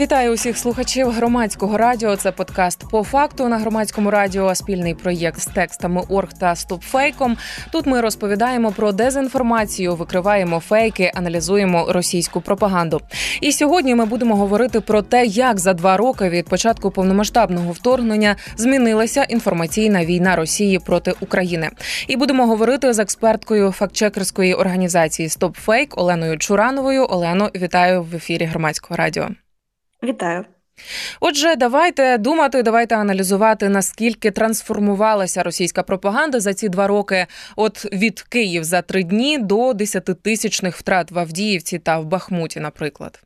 Вітаю усіх слухачів громадського радіо. Це подкаст по факту на громадському радіо. Спільний проєкт з текстами Орг та Стопфейком. Тут ми розповідаємо про дезінформацію, викриваємо фейки, аналізуємо російську пропаганду. І сьогодні ми будемо говорити про те, як за два роки від початку повномасштабного вторгнення змінилася інформаційна війна Росії проти України. І будемо говорити з експерткою фактчекерської організації «Стопфейк» Оленою Чурановою. Олено, вітаю в ефірі громадського радіо. Вітаю. Отже, давайте думати, давайте аналізувати наскільки трансформувалася російська пропаганда за ці два роки. От від Київ за три дні до десятитисячних втрат в Авдіївці та в Бахмуті, наприклад.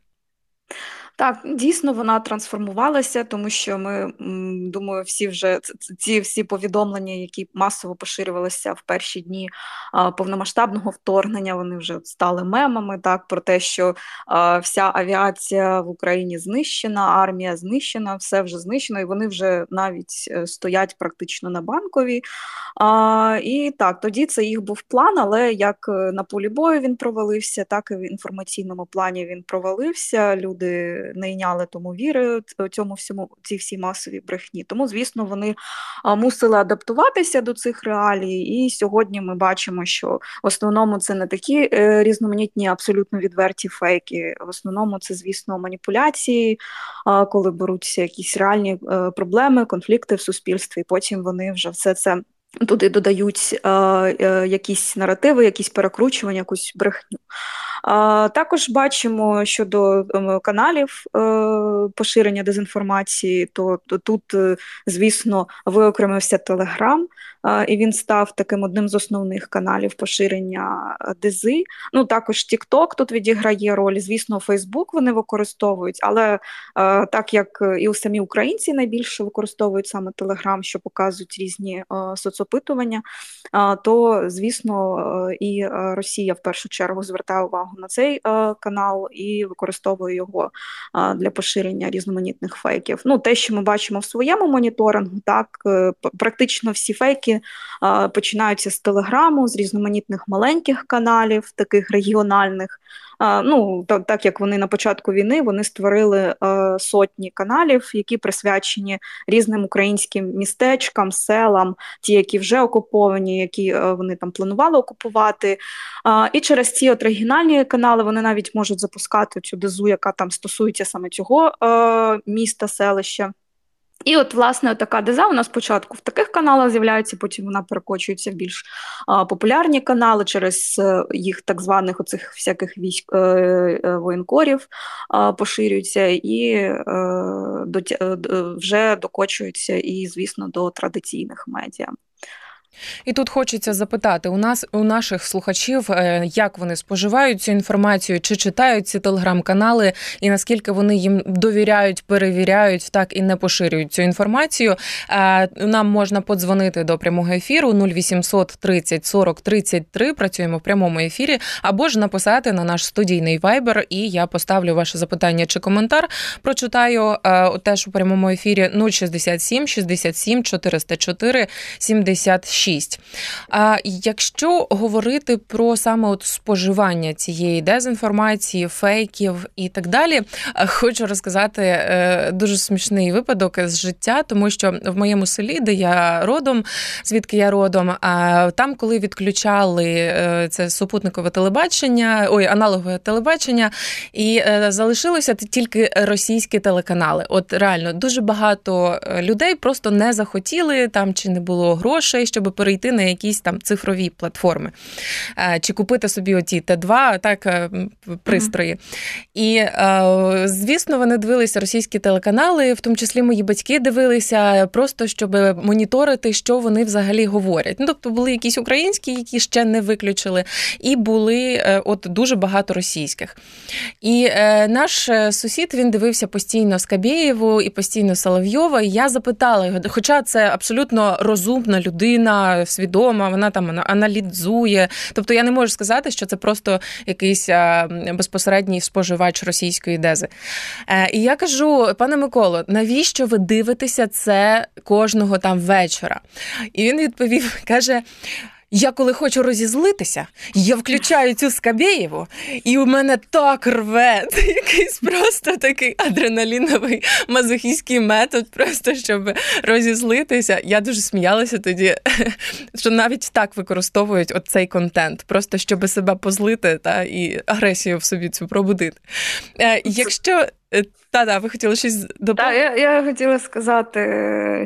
Так, дійсно вона трансформувалася, тому що ми думаю, всі вже ці всі повідомлення, які масово поширювалися в перші дні повномасштабного вторгнення, вони вже стали мемами. Так про те, що вся авіація в Україні знищена, армія знищена, все вже знищено, і вони вже навіть е, стоять практично на банковій. І так, тоді це їх був план, але як е, на полі бою він провалився, так і в інформаційному плані він провалився. Люди не йняли тому віри цьому всьому цій всій масовій брехні. Тому, звісно, вони мусили адаптуватися до цих реалій. І сьогодні ми бачимо, що в основному це не такі е, різноманітні, абсолютно відверті фейки. В основному це, звісно, маніпуляції, коли беруться якісь реальні е, проблеми, конфлікти в суспільстві. і Потім вони вже все це. Туди додають е, е, якісь наративи, якісь перекручування, якусь брехню. Також бачимо щодо ем, каналів е, поширення дезінформації, то, тут, е, звісно, виокремився Телеграм, і він став таким одним з основних каналів поширення е, дези. Ну також TikTok тут відіграє роль. Звісно, Facebook вони використовують, але так як і у самі українці найбільше використовують саме Телеграм, що показують різні соцопитування, то звісно і Росія в першу чергу звертає увагу на цей е, канал і використовую його е, для поширення різноманітних фейків. Ну, те, що ми бачимо в своєму моніторингу, так е, практично всі фейки починаються з телеграму, з різноманітних маленьких каналів, таких регіональних. Ну так, як вони на початку війни вони створили е, сотні каналів, які присвячені різним українським містечкам, селам, ті, які вже окуповані, які е, вони там планували окупувати. І через ці от регіональні канали вони навіть можуть запускати цю дезу, яка там стосується саме цього е, міста, селища. І от, власне, така деза у нас спочатку в таких каналах з'являється, потім вона перекочується в більш а, популярні канали через е, їх так званих оцих всяких військ е, е, воєнкорів а, поширюються і а, до, вже докочуються і, звісно, до традиційних медіа. І тут хочеться запитати у нас у наших слухачів, е, як вони споживають цю інформацію, чи читають ці телеграм-канали, і наскільки вони їм довіряють, перевіряють так і не поширюють цю інформацію. Е, нам можна подзвонити до прямого ефіру 0800 30 40 33, Працюємо в прямому ефірі, або ж написати на наш студійний вайбер, і я поставлю ваше запитання чи коментар. Прочитаю е, теж у прямому ефірі 067 67 404 76. 6. А якщо говорити про саме от споживання цієї дезінформації, фейків і так далі, хочу розказати е, дуже смішний випадок з життя, тому що в моєму селі, де я родом, звідки я родом, а там, коли відключали е, це супутникове телебачення, ой, аналогове телебачення, і е, залишилося тільки російські телеканали. От реально дуже багато людей просто не захотіли там, чи не було грошей, щоб перейти на якісь там цифрові платформи, е, чи купити собі оті Т2 так, е, пристрої. І, е, звісно, вони дивилися російські телеканали, в тому числі мої батьки дивилися, просто щоб моніторити, що вони взагалі говорять. Ну, Тобто були якісь українські, які ще не виключили, і були от дуже багато російських. І наш сусід він дивився постійно Скабєєву і постійно Соловйова. І я запитала його, хоча це абсолютно розумна людина свідома, вона там аналізує. Тобто я не можу сказати, що це просто якийсь безпосередній споживач російської дези. Е, і я кажу, пане Миколо, навіщо ви дивитеся це кожного там вечора? І він відповів, каже. Я коли хочу розізлитися, я включаю цю Скабєєву, і у мене так рве. Якийсь просто такий адреналіновий мазохійський метод, просто щоб розізлитися. Я дуже сміялася тоді, що навіть так використовують оцей контент, просто щоб себе позлити та і агресію в собі цю пробудити. Е, якщо та-да, ви хотіли щось доповнити? Так, я я хотіла сказати,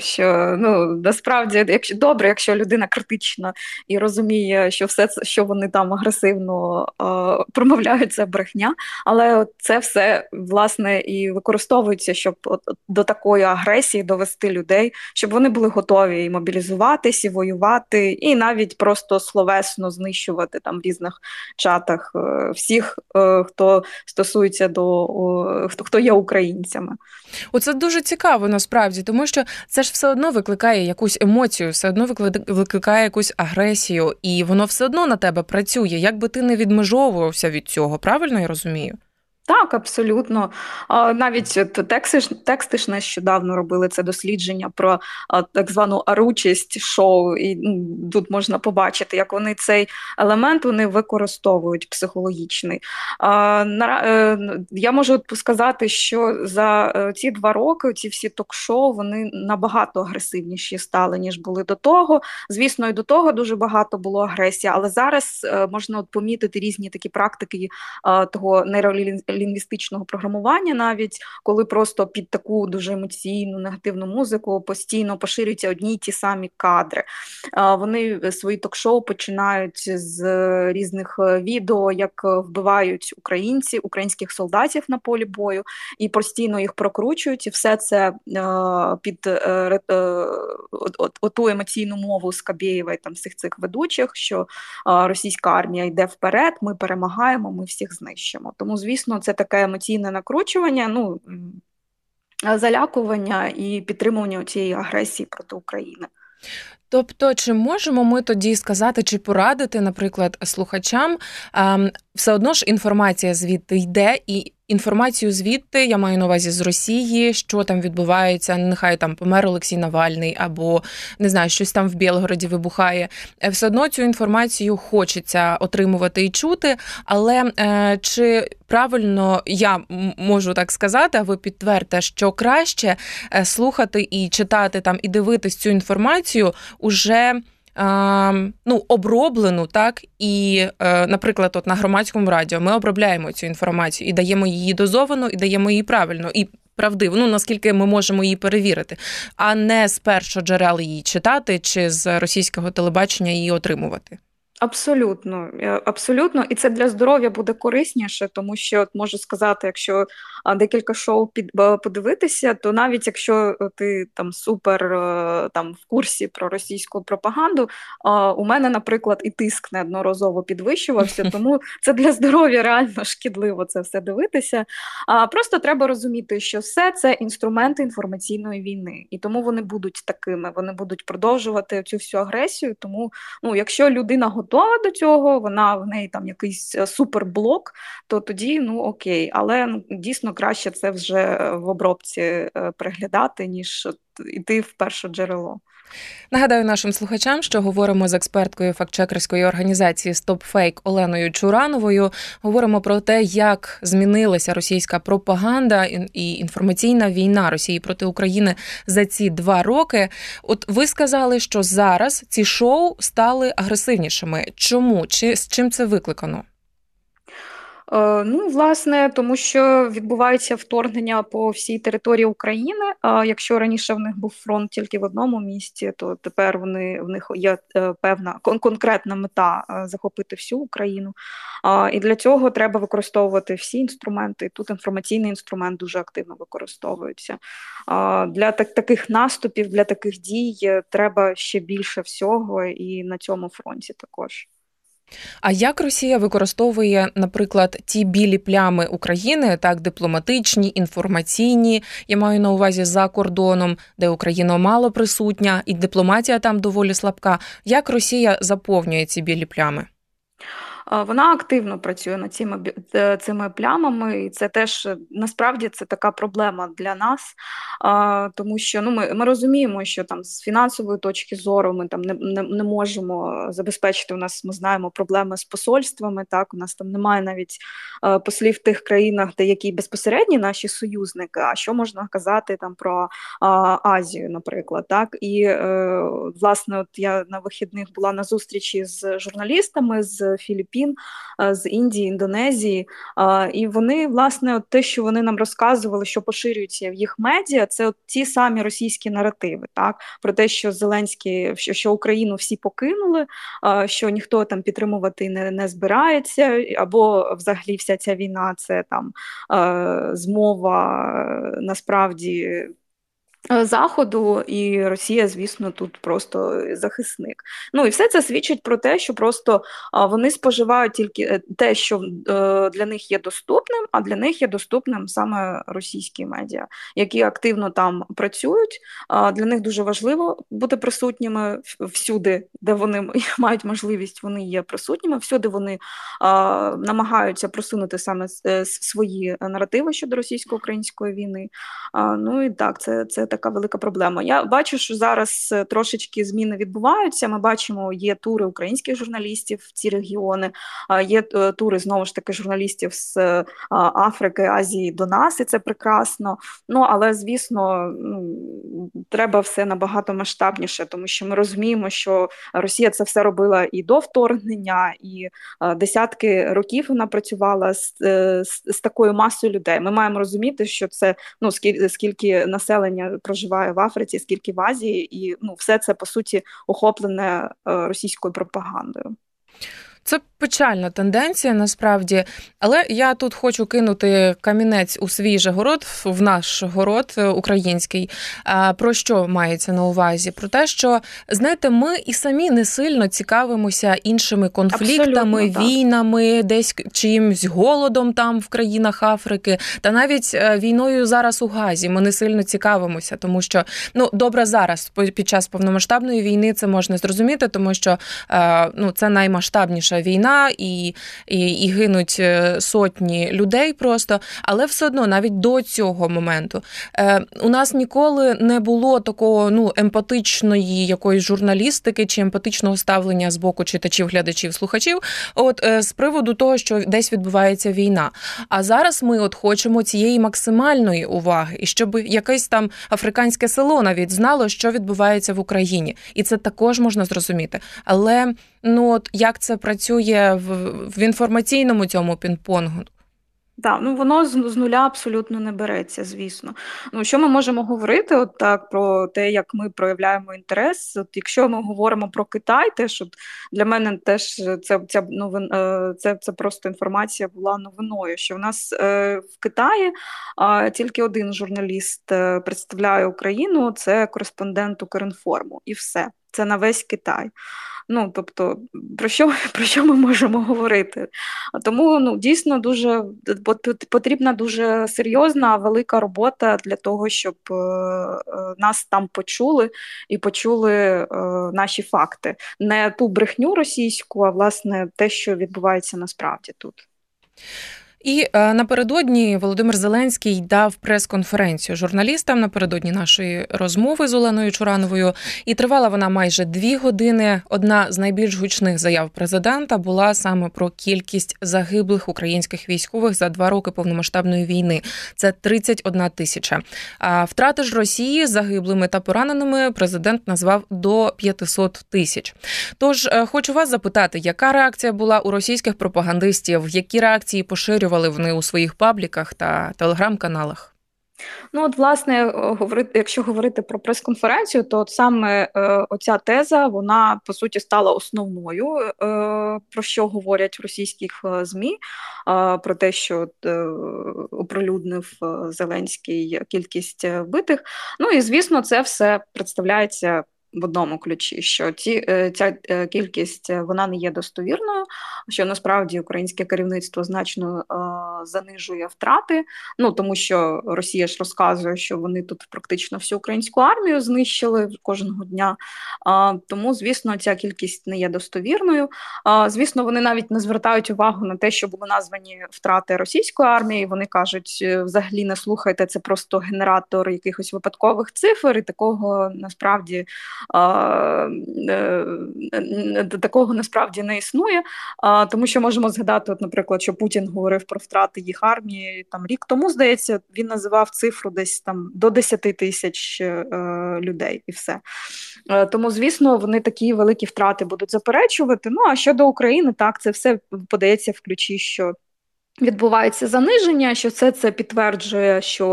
що ну насправді, якщо добре, якщо людина критична і розуміє, що все що вони там агресивно е, промовляють, це брехня, але це все власне і використовується, щоб от, до такої агресії довести людей, щоб вони були готові і мобілізуватись, і воювати, і навіть просто словесно знищувати там в різних чатах е, всіх, е, хто стосується до хто хто є українцями. Оце дуже цікаво насправді, тому що це ж все одно викликає якусь емоцію, все одно викликає якусь агресію, і воно все одно на тебе працює. Як би ти не відмежовувався від цього, правильно я розумію? Так, абсолютно. Навіть тексти ж, тексти ж нещодавно робили це дослідження про так звану аручість шоу, і тут можна побачити, як вони цей елемент вони використовують психологічний. Е, я можу сказати, що за е, ці два роки ці всі ток-шоу вони набагато агресивніші стали, ніж були до того. Звісно, і до того дуже багато було агресії, але зараз е, можна от помітити різні такі практики того нейролінізації лінгвістичного програмування, навіть коли просто під таку дуже емоційну негативну музику постійно поширюються одні й ті самі кадри. Вони свої ток-шоу починають з різних е, відео, як вбивають українці, українських солдатів на полі бою, і постійно їх прокручують, і все це е, під е, оту емоційну мову Скабєєва і там всіх цих ведучих, що російська армія йде вперед, ми перемагаємо, ми всіх знищимо. Тому, звісно, це таке емоційне накручування, ну залякування і підтримування цієї агресії проти України. Тобто, чи можемо ми тоді сказати, чи порадити, наприклад, слухачам, все одно ж інформація звідти йде, і інформацію звідти я маю на увазі з Росії, що там відбувається. Нехай там помер Олексій Навальний, або не знаю, щось там в Білгороді вибухає. Е, все одно цю інформацію хочеться отримувати і чути. Але е, чи правильно я можу так сказати, а ви підтвердите, що краще е, слухати і читати там і дивитись цю інформацію уже ну, оброблену, так і, е, наприклад, от на громадському радіо ми обробляємо цю інформацію і даємо її дозовану, і даємо її правильно і правдиво, ну наскільки ми можемо її перевірити, а не з першого джерела її читати чи з російського телебачення її отримувати. Абсолютно, е, абсолютно, і це для здоров'я буде корисніше, тому що от можу сказати, якщо декілька шоу під подивитися, то навіть якщо ти там супер е, там в курсі про російську пропаганду, у мене, наприклад, і тиск неодноразово підвищувався, тому це для здоров'я реально шкідливо це все дивитися. Просто треба розуміти, що все це інструменти інформаційної війни, і тому вони будуть такими, вони будуть продовжувати цю всю агресію. Тому, ну, якщо людина готова готова до цього, вона в неї там якийсь е, суперблок, то тоді ну окей, але ну, дійсно краще це вже в обробці е, приглядати, ніж йти в перше джерело. Нагадаю нашим слухачам, що говоримо з експерткою фактчекерської організації StopFake Оленою Чурановою. Говоримо про те, як змінилася російська пропаганда і інформаційна війна Росії проти України за ці два роки. От ви сказали, що зараз ці шоу стали агресивнішими. Чому чи з чим це викликано? Е, ну, власне, тому що відбувається вторгнення по всій території України. А якщо раніше в них був фронт тільки в одному місті, то тепер вони в них є е, певна конкретна мета е, захопити всю Україну. І для цього треба використовувати всі інструменти. Тут інформаційний інструмент дуже активно використовується. Для таких наступів, для таких дій треба ще більше всього, і на цьому фронті також. А як Росія використовує, наприклад, ті білі плями України, так дипломатичні, інформаційні, я маю на увазі за кордоном, де Україна мало присутня, і дипломатія там доволі слабка. Як Росія заповнює ці білі плями? Вона активно працює над цими е, цими плямами, і це теж е, насправді це така проблема для нас, тому що ну ми ми розуміємо, що там з фінансової точки зору ми там не не, не можемо забезпечити. У нас ми знаємо проблеми з посольствами. Так, у нас там немає навіть е, послів в тих країнах, де які безпосередні наші союзники. А що можна казати там про Азію, наприклад, так і власне, от я на вихідних була на зустрічі з журналістами з Філіппін. Філіппін, е, з Індії, Індонезії. І вони, власне, от те, що вони нам розказували, що поширюється в їх медіа, це от ті самі російські наративи, так про те, що Зеленський, що, що Україну всі покинули, що ніхто там підтримувати не, не збирається, або взагалі вся ця війна це там е, змова е, насправді. Е, Заходу і Росія, звісно, тут просто захисник. Ну і все це свідчить про те, що просто вони споживають тільки е, те, що е, для них є доступним, а для них є доступним саме російські медіа, які активно там працюють. Для них дуже важливо бути присутніми всюди, де вони мають можливість, вони є присутніми. Всюди вони намагаються просунути саме свої наративи щодо російсько-української війни. Ну і так, це це така велика проблема. Я бачу, що зараз е, трошечки зміни відбуваються. Ми бачимо, є тури українських журналістів в ці регіони, є е, тури знову ж таки журналістів з е, Африки, Азії до нас, і це прекрасно. Ну але звісно, ну, треба все набагато масштабніше, тому що ми розуміємо, що Росія це все робила і до вторгнення, і десятки років вона працювала з, з, з такою масою людей. Ми маємо розуміти, що це ну скільки скільки населення проживає в Африці, скільки в Азії, і ну все це по суті охоплене е, російською пропагандою. Це печальна тенденція насправді, але я тут хочу кинути камінець у свій же город, в наш город е, український. Про що мається на увазі? Про те, що знаєте, ми і самі не сильно цікавимося іншими конфліктами, війнами, десь чимсь голодом там в країнах Африки, та навіть е, війною зараз у Газі. Ми не сильно цікавимося, тому що ну добре зараз під час повномасштабної війни це можна зрозуміти, тому що е, ну це наймасштабніша наша війна, і, і, і гинуть е, сотні людей просто. Але все одно, навіть до цього моменту, е, у нас ніколи не було такого ну емпатичної якоїсь журналістики чи емпатичного ставлення з боку читачів, глядачів, слухачів. От е, з приводу того, що десь відбувається війна. А зараз ми от хочемо цієї максимальної уваги, і щоб якесь там африканське село навіть знало, що відбувається в Україні, і це також можна зрозуміти. Але ну от як це працює в, в інформаційному цьому пінг-понгу? Так, ну воно з, з нуля абсолютно не береться, звісно. Ну що ми можемо говорити от так про те, як ми проявляємо інтерес? От якщо ми говоримо про Китай, теж от для мене теж це ця новин, е, це, це просто інформація була новиною. Що в нас е, в Китаї е, тільки один журналіст е, представляє Україну, це кореспондент Укрінформу, і все. Це на весь Китай. Ну тобто, про що про що ми можемо говорити? Тому ну дійсно дуже потрібна дуже серйозна велика робота для того, щоб е, е, нас там почули і почули е, наші факти, не ту брехню російську, а власне те, що відбувається насправді тут. І е, напередодні Володимир Зеленський дав прес-конференцію журналістам напередодні нашої розмови з Оленою Чурановою. І тривала вона майже дві години. Одна з найбільш гучних заяв президента була саме про кількість загиблих українських військових за два роки повномасштабної війни. Це 31 тисяча. А втрати ж Росії загиблими та пораненими президент назвав до 500 тисяч. Тож е, хочу вас запитати, яка реакція була у російських пропагандистів, які реакції поширювали поширювали вони у своїх пабліках та телеграм-каналах? Ну, от, власне, говорити, якщо говорити про прес-конференцію, то от саме е, оця теза, вона по суті стала основною, е, про що говорять в російських е, ЗМІ, е, про те, що е, оприлюднив е, Зеленський кількість вбитих. Ну і звісно, це все представляється в одному ключі, що ці ця кількість вона не є достовірною, що насправді українське керівництво значно занижує втрати. Ну тому що Росія ж розказує, що вони тут практично всю українську армію знищили кожного дня. Тому, звісно, ця кількість не є достовірною. Звісно, вони навіть не звертають увагу на те, що були названі втрати російської армії. Вони кажуть, «Е, взагалі не слухайте, це просто генератор якихось випадкових цифр, і такого насправді е, такого насправді не існує. Тому що можемо згадати, от, наприклад, що Путін говорив про втрати їх армії там рік тому, здається, він називав цифру десь там до 10 тисяч е, людей, і все. Тому, звісно, вони такі великі втрати будуть заперечувати. Ну а щодо України, так це все подається в ключі, що Відбувається заниження, що все це підтверджує, що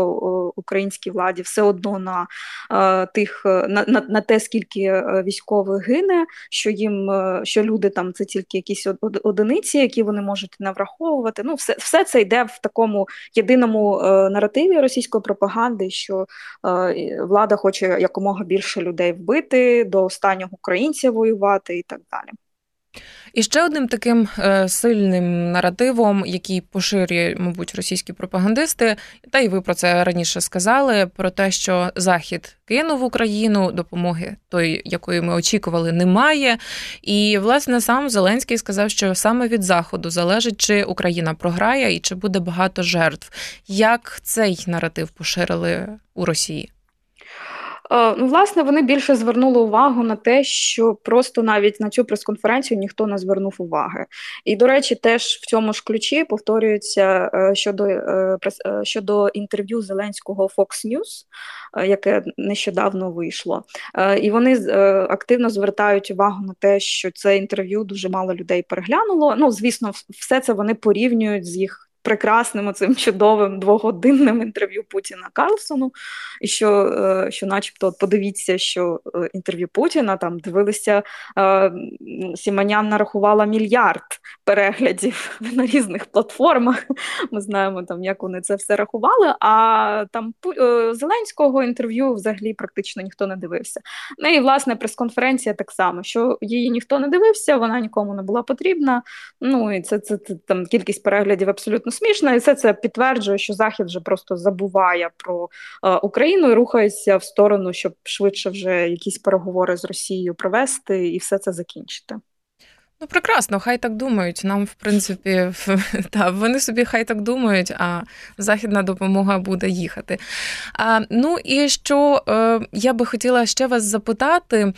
українській владі все одно на е, тих на, на на, те, скільки е, військових гине, що їм е, що люди там це тільки якісь одиниці, які вони можуть не враховувати. Ну, все все це йде в такому єдиному наративі російської пропаганди, що влада хоче якомога більше людей вбити, до останнього українця воювати і так далі. І ще одним таким е, сильним наративом, який поширює, мабуть, російські пропагандисти, та й ви про це раніше сказали: про те, що Захід кинув Україну, допомоги той, якої ми очікували, немає. І власне сам Зеленський сказав, що саме від заходу залежить, чи Україна програє і чи буде багато жертв. Як цей наратив поширили у Росії? Е, ну, власне, вони більше звернули увагу на те, що просто навіть на цю прес-конференцію ніхто не звернув уваги. І, до речі, теж в цьому ж ключі повторюється е, щодо е, щодо інтерв'ю Зеленського Fox News, яке нещодавно вийшло. І вони активно звертають увагу на те, що це інтерв'ю дуже мало людей переглянуло. Ну, звісно, все це вони порівнюють з їх прекрасним оцим чудовим двогодинним інтерв'ю Путіна Карлсону, і що, е, що начебто, подивіться, що е, інтерв'ю Путіна там дивилися, е, Сіманян нарахувала мільярд переглядів на різних платформах. Ми знаємо, там, як вони це все рахували. А там Зеленського інтерв'ю взагалі практично ніхто не дивився. Ну і власне прес-конференція так само, що її ніхто не дивився, вона нікому не була потрібна. Ну і це, це, це там кількість переглядів абсолютно смішно, і все це підтверджує, що Захід вже просто забуває про е, Україну і рухається в сторону, щоб швидше вже якісь переговори з Росією провести і все це закінчити. Ну, прекрасно, хай так думають. Нам, в принципі, та, вони собі хай так думають, а західна допомога буде їхати. А, Ну і що е, я би хотіла ще вас запитати.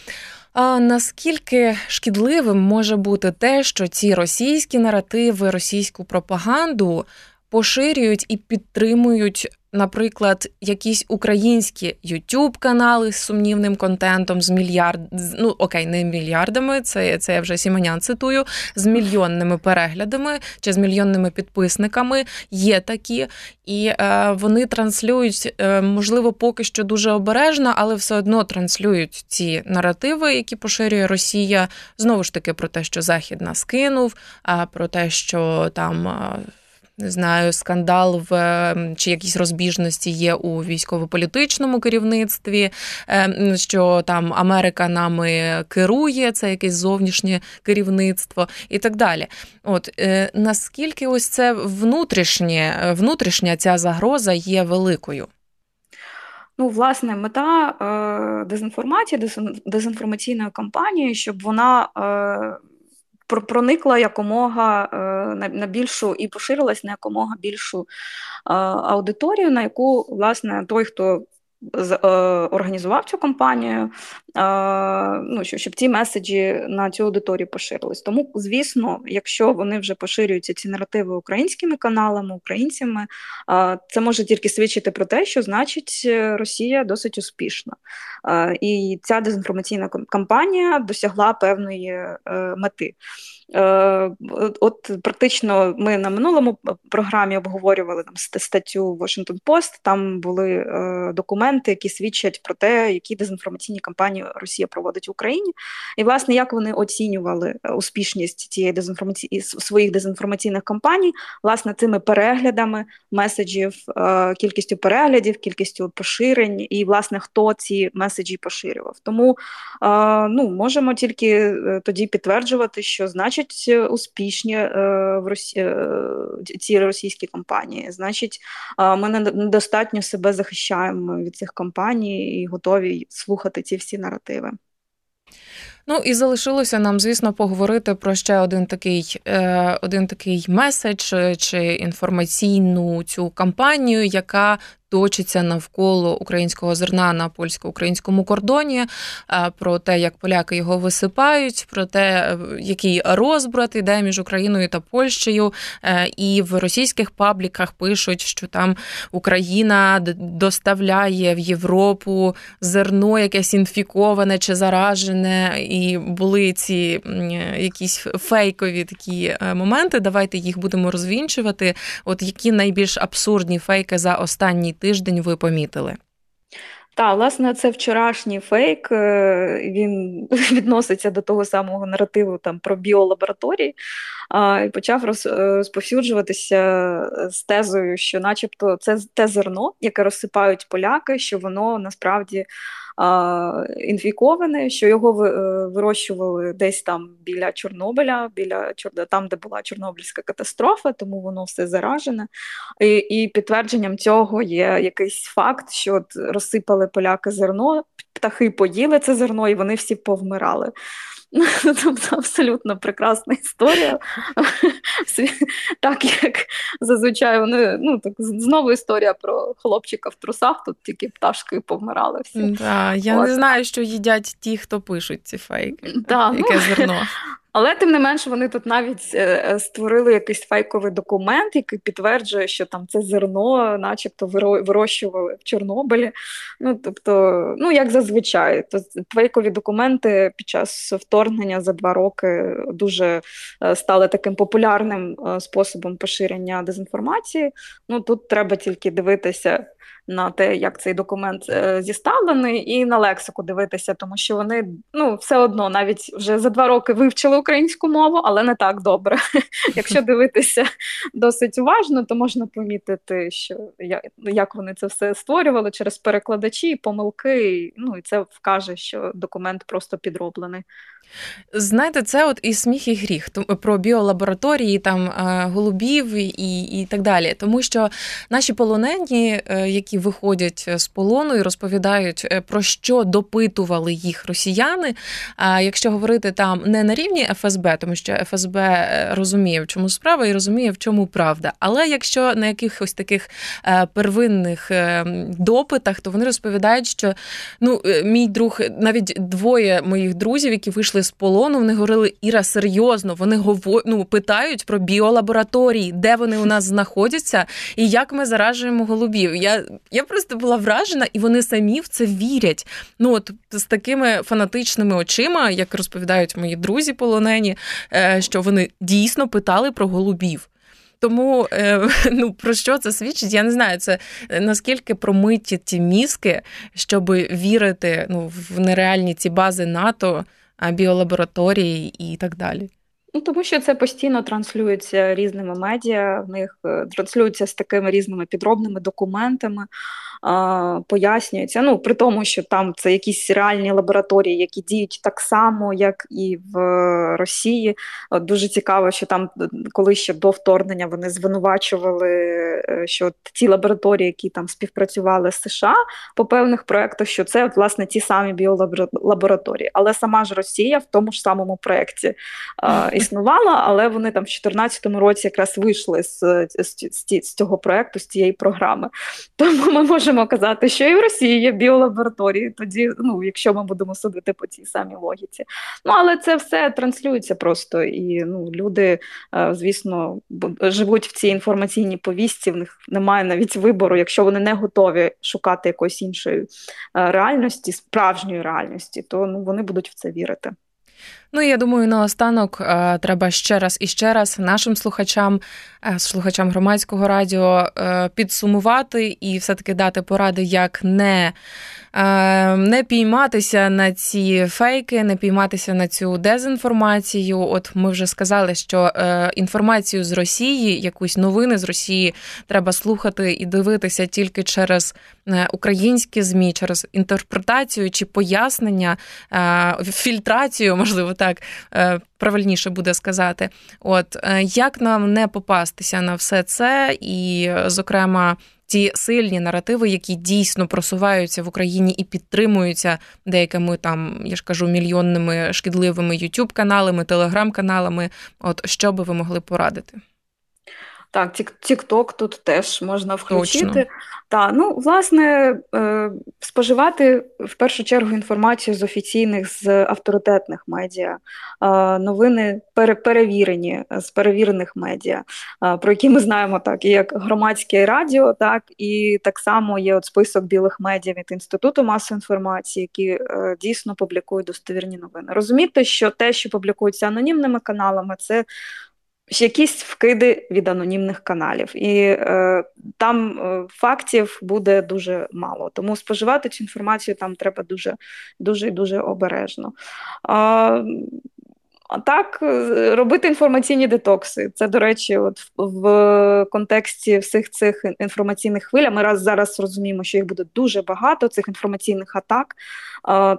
А наскільки шкідливим може бути те, що ці російські наративи, російську пропаганду поширюють і підтримують наприклад, якісь українські youtube канали з сумнівним контентом, з мільярд, ну окей, не мільярдами, це це я вже Сіманян цитую, з мільйонними переглядами чи з мільйонними підписниками. Є такі, і е, вони транслюють, е, можливо, поки що дуже обережно, але все одно транслюють ці наративи, які поширює Росія. Знову ж таки, про те, що Захід нас кинув, а про те, що там. Е, не знаю, скандал в ем, чи якісь розбіжності є у військово-політичному керівництві, ем, що там Америка нами керує, це якесь зовнішнє керівництво і так далі. От е, наскільки ось це внутрішнє, внутрішня ця загроза є великою? Ну, власне, мета е, дезінформації, дезінформаційної кампанії, щоб вона. Е, проникла якомога е, на більшу і поширилась на якомога більшу е, аудиторію, на яку власне той, хто організував цю кампанію, ну, щоб ці меседжі на цю аудиторію поширились. Тому, звісно, якщо вони вже поширюються ці наративи українськими каналами, українцями, це може тільки свідчити про те, що значить Росія досить успішна. І ця дезінформаційна кампанія досягла певної е, мети. Е, от практично ми на минулому програмі обговорювали там статтю Washington Post, Там були е, документи, які свідчать про те, які дезінформаційні кампанії Росія проводить в Україні. І власне як вони оцінювали успішність цієї дезінформації своїх дезінформаційних кампаній, власне, цими переглядами меседжів, кількістю переглядів, кількістю поширень, і власне хто ці меседжі поширював. Тому ну можемо тільки тоді підтверджувати, що значить успішні в Росії ці російські компанії. Значить, ми недостатньо себе захищаємо від цих компаній і готові слухати ці всі наративи. Ну і залишилося нам, звісно, поговорити про ще один такий е, один такий меседж чи інформаційну цю кампанію, яка точиться навколо українського зерна на польсько-українському кордоні, е, про те, як поляки його висипають, про те, е, який розбрат іде між Україною та Польщею. Е, і в російських пабліках пишуть, що там Україна доставляє в Європу зерно, якесь інфіковане чи заражене, і були ці якісь фейкові такі моменти. Давайте їх будемо розвінчувати. От які найбільш абсурдні фейки за останній тиждень ви помітили? Так, власне, це вчорашній фейк. Е, він відноситься до того самого наративу там про біолабораторії і почав е, розповсюджуватися з тезою, що, начебто, це те зерно, яке розсипають поляки, що воно насправді інфіковане, що його е, вирощували десь там біля Чорнобиля, біля там, де була Чорнобильська катастрофа, тому воно все заражене. І і підтвердженням цього є якийсь факт, що от розсипали поляки зерно, птахи поїли це зерно, і вони всі повмирали. Тобто абсолютно прекрасна історія. Так як зазвичай вони ну так знову історія про хлопчика в трусах, тут тільки пташки повмирали всі. Да, Я От. не знаю, що їдять ті, хто пишуть ці фейки. Да, Яке ну, зерно. Але тим не менш вони тут навіть е, е, створили якийсь фейковий документ, який підтверджує, що там це зерно, начебто, вирощували в Чорнобилі. Ну тобто, ну як зазвичай, то фейкові документи під час вторгнення за два роки дуже е, стали таким популярним способом поширення дезінформації. Ну тут треба тільки дивитися на те, як цей документ е, зіставлений, і на лексику дивитися, тому що вони ну все одно навіть вже за два роки вивчили українську мову, але не так добре. Якщо дивитися досить уважно, то можна помітити, що як вони це все створювали через перекладачі, помилки. Ну і це вкаже, що документ просто підроблений. Знаєте, це от і сміх, і гріх про біолабораторії, там голубів і і так далі. Тому що наші полонені, е, які виходять з полону і розповідають, е, про що допитували їх росіяни. А якщо говорити там не на рівні ФСБ, тому що ФСБ е, розуміє, в чому справа і розуміє, в чому правда. Але якщо на якихось таких первинних допитах, то вони розповідають, що ну, мій друг, навіть двоє моїх друзів, які вийшли з полону, вони говорили Іра, серйозно, вони говор... ну, питають про біолабораторії, де вони у нас знаходяться, і як ми заражуємо голубів. Я я просто була вражена, і вони самі в це вірять. Ну от з такими фанатичними очима, як розповідають мої друзі полонені, е, що вони дійсно питали про голубів. Тому е, ну про що це свідчить? Я не знаю, це наскільки промиті ті мізки, щоб вірити ну, в нереальні ці бази НАТО біолабораторії і так далі. Ну, Тому що це постійно транслюється різними медіа, в них е, транслюється з такими різними підробними документами пояснюється. Ну, при тому, що там це якісь реальні лабораторії, які діють так само, як і в Росії. Дуже цікаво, що там, коли ще до вторгнення вони звинувачували, е, що ті лабораторії, які там співпрацювали з США по певних проєктах, що це власне ті самі біолабораторії. Але сама ж Росія в тому ж самому проєкті існувала, але вони там в 2014 році якраз вийшли з, з, з, з цього проєкту, з цієї програми. Тому ми можемо можемо казати, що і в Росії є біолабораторії, тоді, ну, якщо ми будемо судити по цій самій логіці. Ну, але це все транслюється просто. І ну, люди, е, звісно, живуть в цій інформаційній повістці, в них немає навіть вибору, якщо вони не готові шукати якоїсь іншої е, реальності, справжньої реальності, то ну, вони будуть в це вірити. Ну я думаю, наостанок е, треба ще раз і ще раз нашим слухачам, е, слухачам громадського радіо е, підсумувати і все таки дати поради, як не. Не пійматися на ці фейки, не пійматися на цю дезінформацію. От ми вже сказали, що інформацію з Росії, якусь новини з Росії, треба слухати і дивитися тільки через українські змі, через інтерпретацію чи пояснення, фільтрацію, можливо, так так е, правильніше буде сказати. От е, як нам не попастися на все це, і, зокрема, ті сильні наративи, які дійсно просуваються в Україні і підтримуються деякими там, я ж кажу, мільйонними шкідливими ютуб-каналами, телеграм-каналами. От що би ви могли порадити? Так, Тік-Ток тут теж можна включити. Так, ну, власне, е, споживати в першу чергу інформацію з офіційних, з авторитетних медіа, новини перевірені з перевірених медіа, про які ми знаємо так, і як громадське радіо, так і так само є от список білих медіа від інституту масової інформації, які е, дійсно публікують достовірні новини. Розумієте, що те, що публікується анонімними каналами, це якісь вкиди від анонімних каналів, і е, там е, фактів буде дуже мало. Тому споживати цю інформацію там треба дуже дуже дуже обережно. Е, а так, е, робити інформаційні детокси. Це, до речі, от в контексті всіх цих інформаційних хвиль, ми раз зараз розуміємо, що їх буде дуже багато, цих інформаційних атак,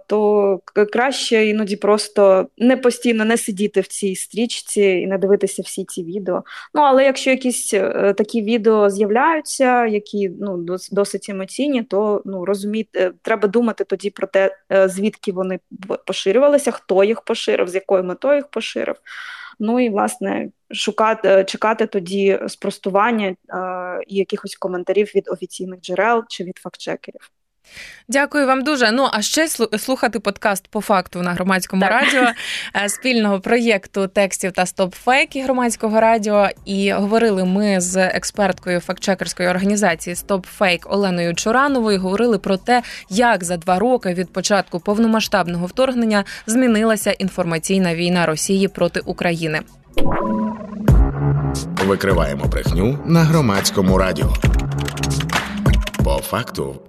то краще іноді просто не постійно не сидіти в цій стрічці і не дивитися всі ці відео. Ну, але якщо якісь е, такі відео з'являються, які ну, досить емоційні, то ну, розуміти, треба думати тоді про те, е, звідки вони поширювалися, хто їх поширив, з якою метою їх поширив. Ну і власне шукати, е, чекати тоді спростування е, і якихось коментарів від офіційних джерел чи від фактчекерів. Дякую вам дуже. Ну а ще слухати подкаст по факту на громадському так. радіо е, спільного проєкту текстів та стоп-фейки громадського радіо. І говорили ми з експерткою фактчекерської організації «Стоп-фейк» Оленою Чорановою. Говорили про те, як за два роки від початку повномасштабного вторгнення змінилася інформаційна війна Росії проти України. Викриваємо брехню на громадському радіо. По факту.